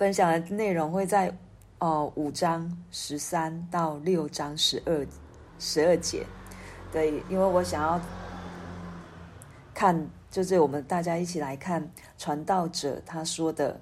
分享的内容会在哦五章十三到六章十二十二节。对，因为我想要看，就是我们大家一起来看传道者他说的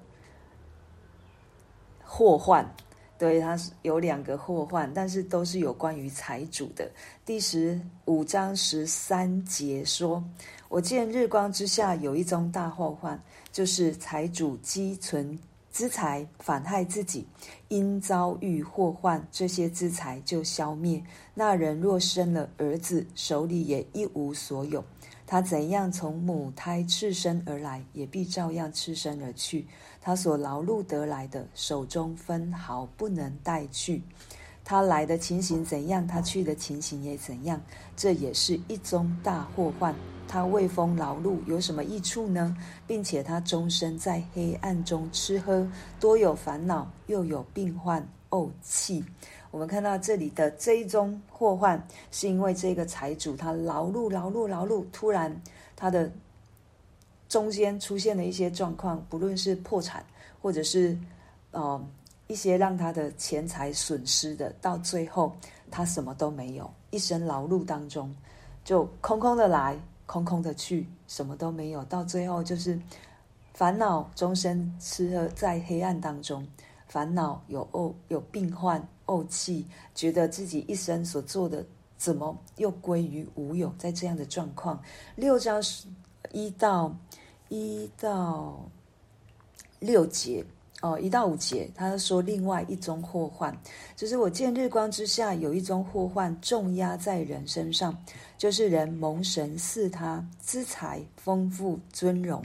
祸患。对，他是有两个祸患，但是都是有关于财主的。第十五章十三节说：“我见日光之下有一宗大祸患，就是财主积存资财，反害自己，因遭遇祸患，这些资财就消灭。那人若生了儿子，手里也一无所有。他怎样从母胎赤身而来，也必照样赤身而去。”他所劳碌得来的，手中分毫不能带去。他来的情形怎样，他去的情形也怎样。这也是一宗大祸患。他为风劳碌有什么益处呢？并且他终身在黑暗中吃喝，多有烦恼，又有病患、怄气。我们看到这里的这一宗祸患，是因为这个财主他劳碌、劳碌、劳碌，突然他的。中间出现了一些状况，不论是破产，或者是，呃，一些让他的钱财损失的，到最后他什么都没有，一生劳碌当中，就空空的来，空空的去，什么都没有，到最后就是烦恼，终身吃喝在黑暗当中，烦恼有怄有病患怄气，觉得自己一生所做的怎么又归于无有，在这样的状况，六章一到。一到六节哦，一到五节，他说另外一宗祸患，就是我见日光之下有一宗祸患重压在人身上，就是人蒙神赐他资财丰富尊荣，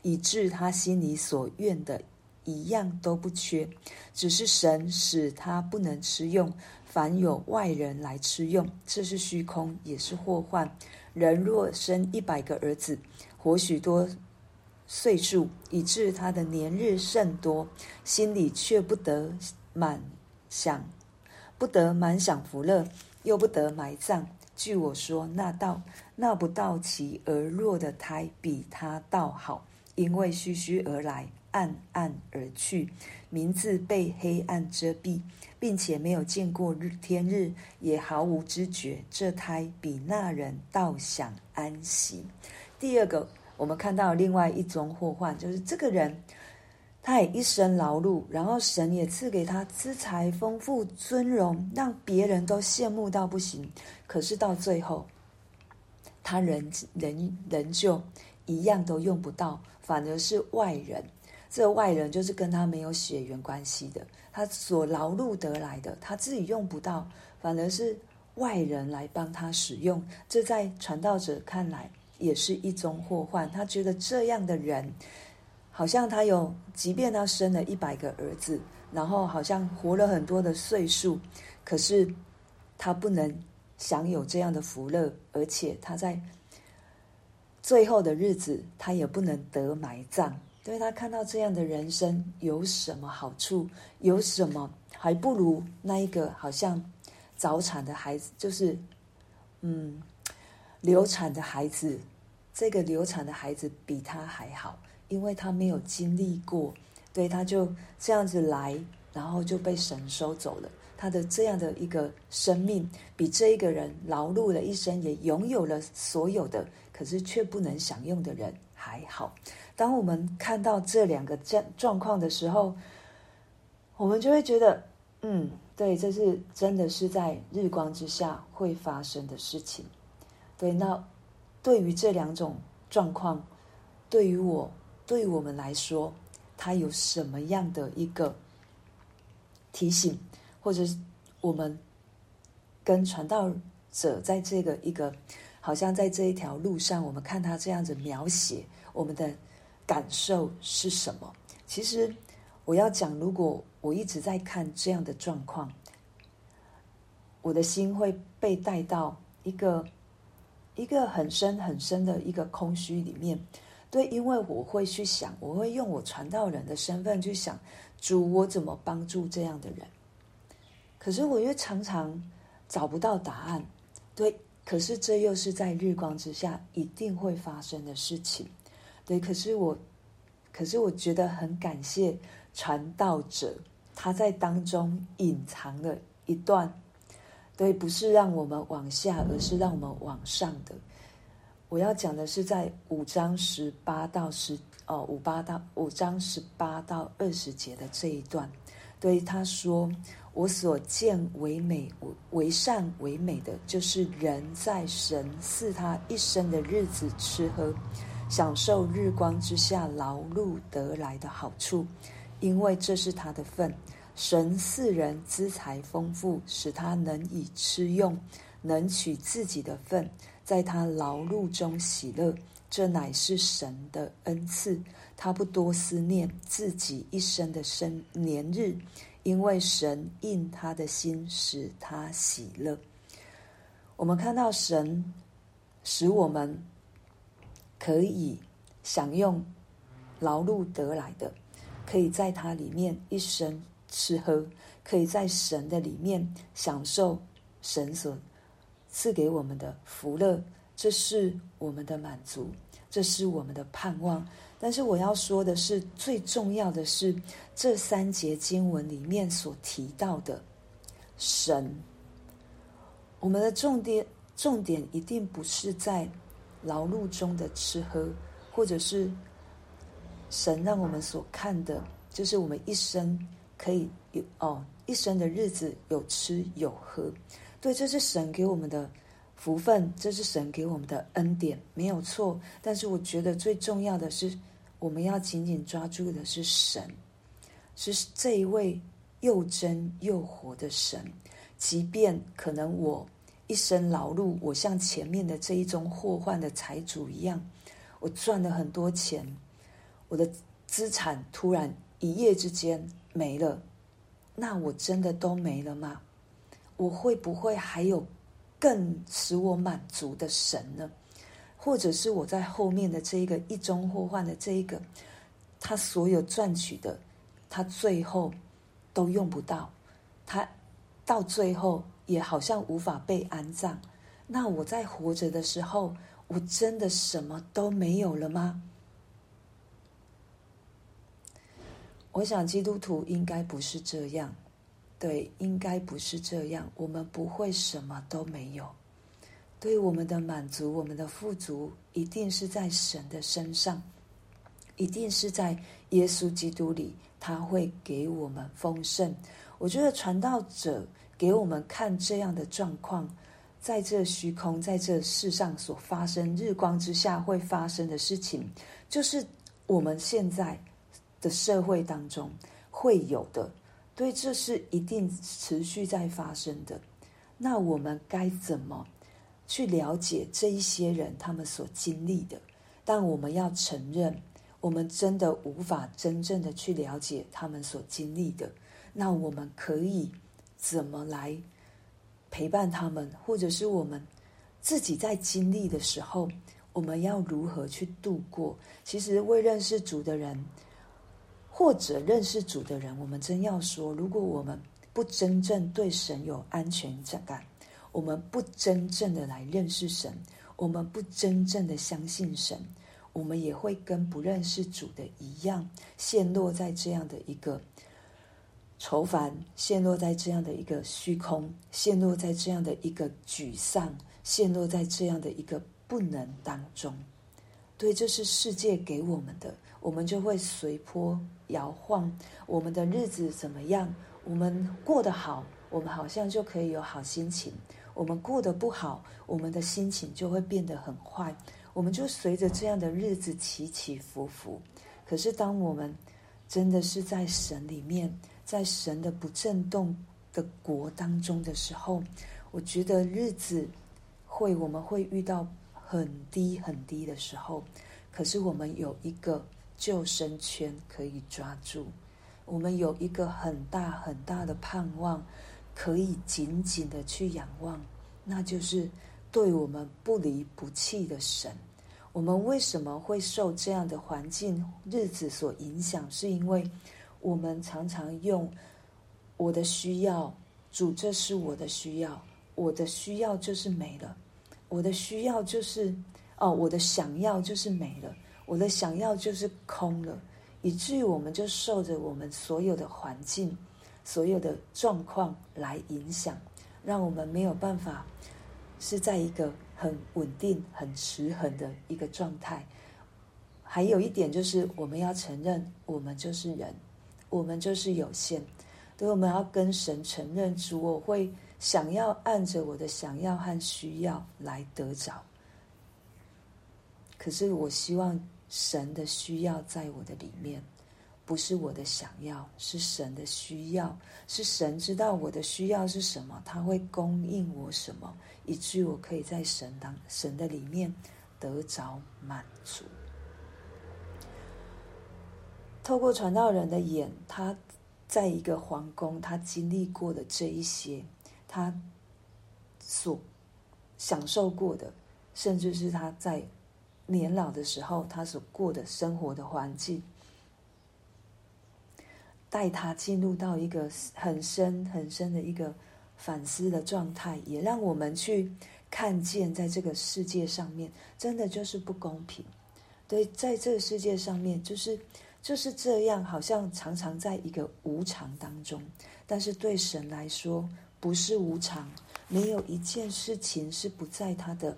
以致他心里所愿的一样都不缺，只是神使他不能吃用，凡有外人来吃用，这是虚空，也是祸患。人若生一百个儿子，活许多。岁数，以致他的年日甚多，心里却不得满享，不得满享福乐，又不得埋葬。据我说，那道那不到其而弱的胎，比他倒好，因为虚虚而来，暗暗而去，名字被黑暗遮蔽，并且没有见过日天日，也毫无知觉。这胎比那人倒享安息。第二个。我们看到另外一种祸患，就是这个人，他也一生劳碌，然后神也赐给他资财丰富、尊荣，让别人都羡慕到不行。可是到最后，他仍仍仍旧一样都用不到，反而是外人。这外人就是跟他没有血缘关系的，他所劳碌得来的，他自己用不到，反而是外人来帮他使用。这在传道者看来。也是一种祸患。他觉得这样的人，好像他有，即便他生了一百个儿子，然后好像活了很多的岁数，可是他不能享有这样的福乐，而且他在最后的日子，他也不能得埋葬。对，他看到这样的人生有什么好处？有什么还不如那一个好像早产的孩子，就是嗯。流产的孩子，这个流产的孩子比他还好，因为他没有经历过，对，他就这样子来，然后就被神收走了。他的这样的一个生命，比这一个人劳碌了一生，也拥有了所有的，可是却不能享用的人还好。当我们看到这两个状状况的时候，我们就会觉得，嗯，对，这是真的是在日光之下会发生的事情。对，那对于这两种状况，对于我，对于我们来说，它有什么样的一个提醒，或者我们跟传道者在这个一个，好像在这一条路上，我们看他这样子描写，我们的感受是什么？其实我要讲，如果我一直在看这样的状况，我的心会被带到一个。一个很深很深的一个空虚里面，对，因为我会去想，我会用我传道人的身份去想，主，我怎么帮助这样的人？可是我又常常找不到答案，对，可是这又是在日光之下一定会发生的事情，对，可是我，可是我觉得很感谢传道者他在当中隐藏了一段，对，不是让我们往下，而是让我们往上的。我要讲的是在五章十八到十哦五八到五章十八到二十节的这一段，对他说：“我所见为美为善为美的，就是人在神赐他一生的日子吃喝，享受日光之下劳碌得来的好处，因为这是他的份。神赐人资财丰富，使他能以吃用，能取自己的份。”在他劳碌中喜乐，这乃是神的恩赐。他不多思念自己一生的生年日，因为神应他的心，使他喜乐。我们看到神使我们可以享用劳碌得来的，可以在他里面一生吃喝，可以在神的里面享受神所。赐给我们的福乐，这是我们的满足，这是我们的盼望。但是我要说的是，最重要的是这三节经文里面所提到的神。我们的重点重点一定不是在劳碌中的吃喝，或者是神让我们所看的，就是我们一生可以有哦，一生的日子有吃有喝。对，这是神给我们的福分，这是神给我们的恩典，没有错。但是我觉得最重要的是，我们要紧紧抓住的是神，是这一位又真又活的神。即便可能我一生劳碌，我像前面的这一宗祸患的财主一样，我赚了很多钱，我的资产突然一夜之间没了，那我真的都没了吗？我会不会还有更使我满足的神呢？或者是我在后面的这一个一中祸患的这一个，他所有赚取的，他最后都用不到，他到最后也好像无法被安葬。那我在活着的时候，我真的什么都没有了吗？我想基督徒应该不是这样。对，应该不是这样。我们不会什么都没有。对我们的满足，我们的富足，一定是在神的身上，一定是在耶稣基督里，他会给我们丰盛。我觉得传道者给我们看这样的状况，在这虚空，在这世上所发生，日光之下会发生的事情，就是我们现在的社会当中会有的。对，这是一定持续在发生的。那我们该怎么去了解这一些人他们所经历的？但我们要承认，我们真的无法真正的去了解他们所经历的。那我们可以怎么来陪伴他们？或者是我们自己在经历的时候，我们要如何去度过？其实未认识主的人。或者认识主的人，我们真要说，如果我们不真正对神有安全感，我们不真正的来认识神，我们不真正的相信神，我们也会跟不认识主的一样，陷落在这样的一个愁烦，陷落在这样的一个虚空，陷落在这样的一个沮丧，陷落在这样的一个不能当中。对，这是世界给我们的。我们就会随波摇晃，我们的日子怎么样？我们过得好，我们好像就可以有好心情；我们过得不好，我们的心情就会变得很坏。我们就随着这样的日子起起伏伏。可是，当我们真的是在神里面，在神的不震动的国当中的时候，我觉得日子会，我们会遇到很低很低的时候。可是，我们有一个。救生圈可以抓住，我们有一个很大很大的盼望，可以紧紧的去仰望，那就是对我们不离不弃的神。我们为什么会受这样的环境日子所影响？是因为我们常常用我的需要，主，这是我的需要，我的需要就是没了，我的需要就是哦，我的想要就是没了。我的想要就是空了，以至于我们就受着我们所有的环境、所有的状况来影响，让我们没有办法是在一个很稳定、很持恒的一个状态。还有一点就是，我们要承认，我们就是人，我们就是有限，所以我们要跟神承认主，我会想要按着我的想要和需要来得着。可是我希望神的需要在我的里面，不是我的想要，是神的需要，是神知道我的需要是什么，他会供应我什么，以至于我可以在神当神的里面得着满足。透过传道人的眼，他在一个皇宫，他经历过的这一些，他所享受过的，甚至是他在年老的时候他所过的生活的环境，带他进入到一个很深很深的一个反思的状态，也让我们去看见，在这个世界上面，真的就是不公平。对，在这个世界上面，就是。就是这样，好像常常在一个无常当中，但是对神来说不是无常，没有一件事情是不在他的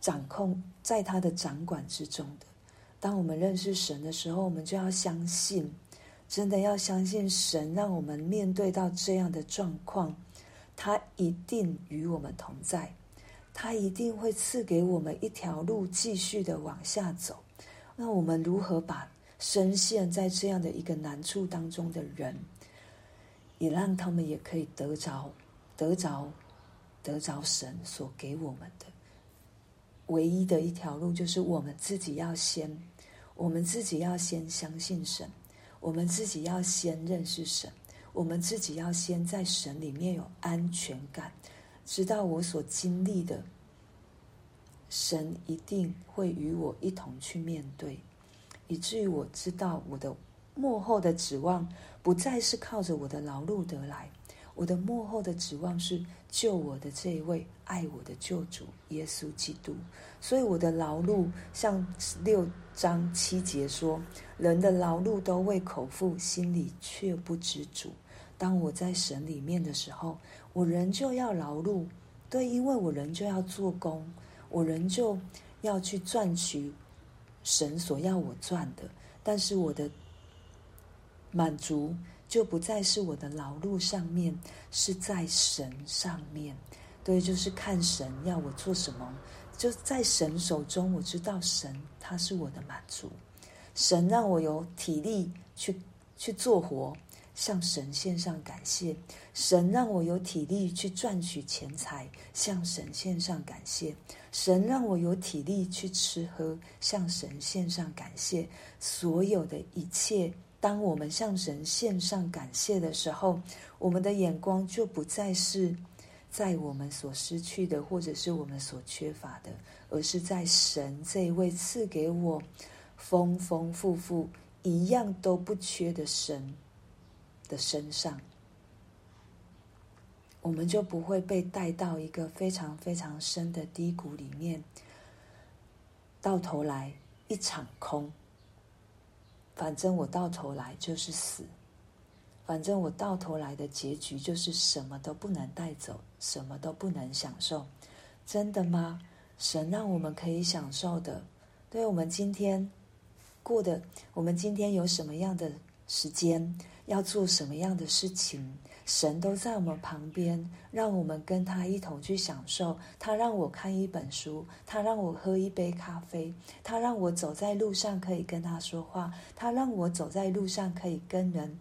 掌控，在他的掌管之中的。当我们认识神的时候，我们就要相信，真的要相信神，让我们面对到这样的状况，他一定与我们同在，他一定会赐给我们一条路，继续的往下走。那我们如何把深陷在这样的一个难处当中的人，也让他们也可以得着、得着、得着神所给我们的唯一的一条路，就是我们自己要先，我们自己要先相信神，我们自己要先认识神，我们自己要先在神里面有安全感，知道我所经历的，神一定会与我一同去面对。以至于我知道，我的幕后的指望不再是靠着我的劳碌得来，我的幕后的指望是救我的这一位爱我的救主耶稣基督。所以我的劳碌，像六章七节说：“人的劳碌都为口腹，心里却不知足。”当我在神里面的时候，我仍旧要劳碌，对，因为我仍旧要做工，我仍旧要去赚取。神所要我赚的，但是我的满足就不再是我的劳碌上面，是在神上面。对，就是看神要我做什么，就在神手中。我知道神他是我的满足，神让我有体力去去做活。向神献上感谢，神让我有体力去赚取钱财，向神献上感谢；神让我有体力去吃喝，向神献上感谢。所有的一切，当我们向神献上感谢的时候，我们的眼光就不再是在我们所失去的，或者是我们所缺乏的，而是在神这一位赐给我丰丰富富、一样都不缺的神的身上，我们就不会被带到一个非常非常深的低谷里面，到头来一场空。反正我到头来就是死，反正我到头来的结局就是什么都不能带走，什么都不能享受。真的吗？神让我们可以享受的，对我们今天过的，我们今天有什么样的时间？要做什么样的事情，神都在我们旁边，让我们跟他一同去享受。他让我看一本书，他让我喝一杯咖啡，他让我走在路上可以跟他说话，他让我走在路上可以跟人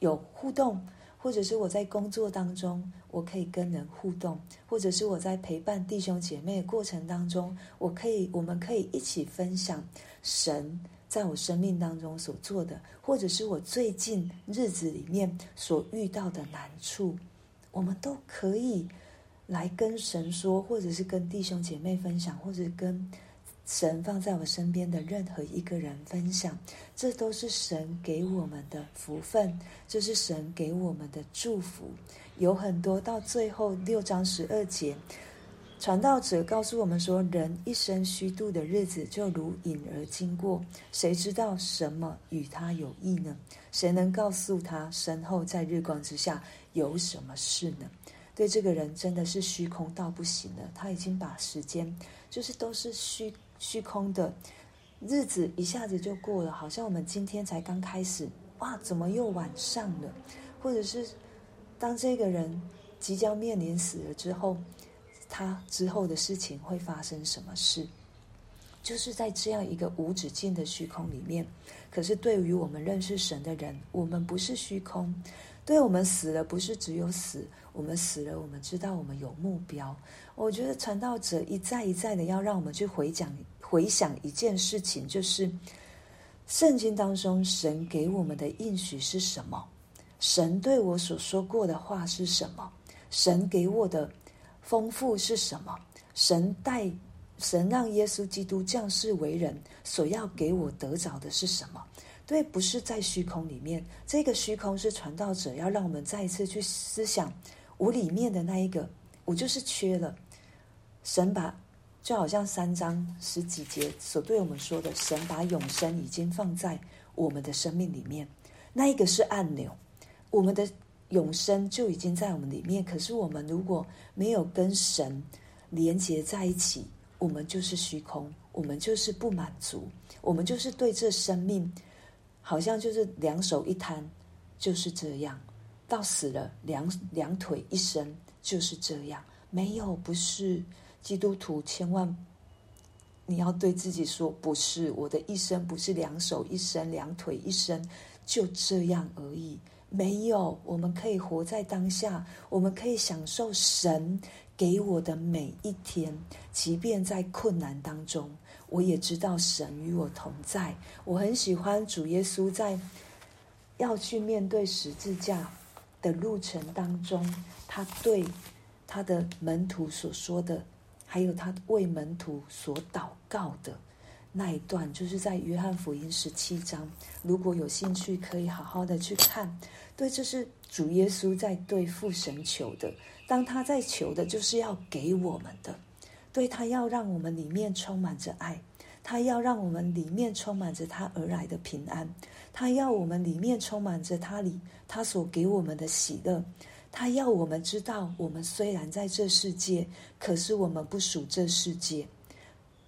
有互动，或者是我在工作当中我可以跟人互动，或者是我在陪伴弟兄姐妹的过程当中，我可以，我们可以一起分享神。在我生命当中所做的，或者是我最近日子里面所遇到的难处，我们都可以来跟神说，或者是跟弟兄姐妹分享，或者跟神放在我身边的任何一个人分享。这都是神给我们的福分，这是神给我们的祝福。有很多到最后六章十二节，传道者告诉我们说，人一生虚度的日子就如影而经过，谁知道什么与他有益呢？谁能告诉他身后在日光之下有什么事呢？对这个人真的是虚空到不行了，他已经把时间就是都是虚虚空的日子一下子就过了，好像我们今天才刚开始，哇，怎么又晚上了？或者是当这个人即将面临死了之后。他之后的事情会发生什么事？就是在这样一个无止境的虚空里面。可是对于我们认识神的人，我们不是虚空。对我们死了，不是只有死。我们死了，我们知道我们有目标。我觉得传道者一再一再的要让我们去回讲、回想一件事情，就是圣经当中神给我们的应许是什么？神对我所说过的话是什么？神给我的。丰富是什么？神带神让耶稣基督降世为人，所要给我得着的是什么？对，不是在虚空里面。这个虚空是传道者要让我们再一次去思想，我里面的那一个，我就是缺了。神把就好像三章十几节所对我们说的，神把永生已经放在我们的生命里面，那一个是按钮，我们的。永生就已经在我们里面，可是我们如果没有跟神连接在一起，我们就是虚空，我们就是不满足，我们就是对这生命好像就是两手一摊，就是这样，到死了两两腿一伸就是这样，没有不是基督徒，千万你要对自己说，不是我的一生不是两手一伸两腿一伸就这样而已。没有，我们可以活在当下，我们可以享受神给我的每一天，即便在困难当中，我也知道神与我同在。我很喜欢主耶稣在要去面对十字架的路程当中，他对他的门徒所说的，还有他为门徒所祷告的。那一段就是在约翰福音十七章，如果有兴趣，可以好好的去看。对，这是主耶稣在对父神求的。当他在求的，就是要给我们的。对，他要让我们里面充满着爱，他要让我们里面充满着他而来的平安，他要我们里面充满着他里他所给我们的喜乐，他要我们知道，我们虽然在这世界，可是我们不属这世界。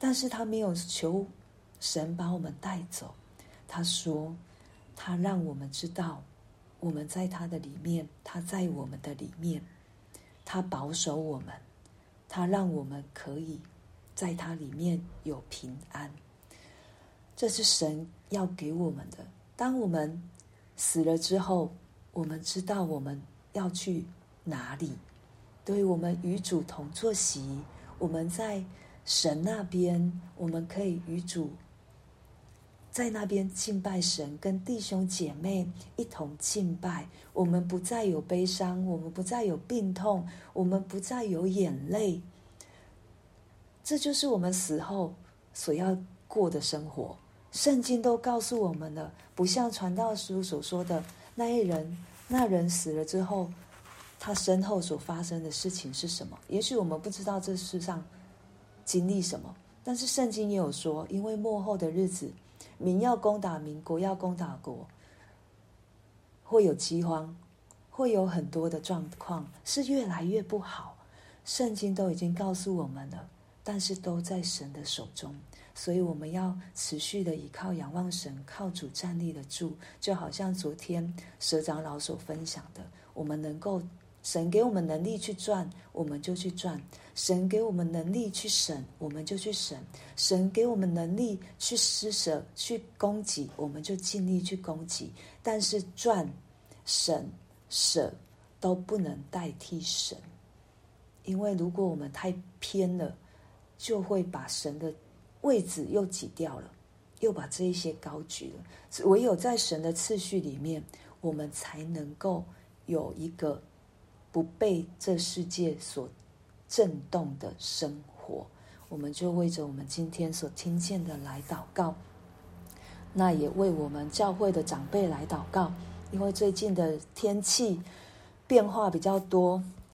但是他没有求。神把我们带走，他说，他让我们知道，我们在他的里面，他在我们的里面，他保守我们，他让我们可以在他里面有平安。这是神要给我们的。当我们死了之后，我们知道我们要去哪里。对，我们与主同坐席，我们在神那边，我们可以与主。在那边敬拜神，跟弟兄姐妹一同敬拜。我们不再有悲伤，我们不再有病痛，我们不再有眼泪。这就是我们死后所要过的生活。圣经都告诉我们了，不像传道书所说的那一人，那人死了之后，他身后所发生的事情是什么？也许我们不知道这世上经历什么，但是圣经也有说，因为末后的日子。民要攻打民，国要攻打国，会有饥荒，会有很多的状况，是越来越不好。圣经都已经告诉我们了，但是都在神的手中，所以我们要持续的依靠、仰望神，靠主站立得住。就好像昨天蛇长老所分享的，我们能够。神给我们能力去赚，我们就去赚；神给我们能力去省，我们就去省；神给我们能力去施舍、去供给，我们就尽力去供给。但是赚、省、舍都不能代替神，因为如果我们太偏了，就会把神的位置又挤掉了，又把这一些高举了。唯有在神的次序里面，我们才能够有一个。不被这世界所震动的生活，我们就为着我们今天所听见的来祷告。那也为我们教会的长辈来祷告，因为最近的天气变化比较多，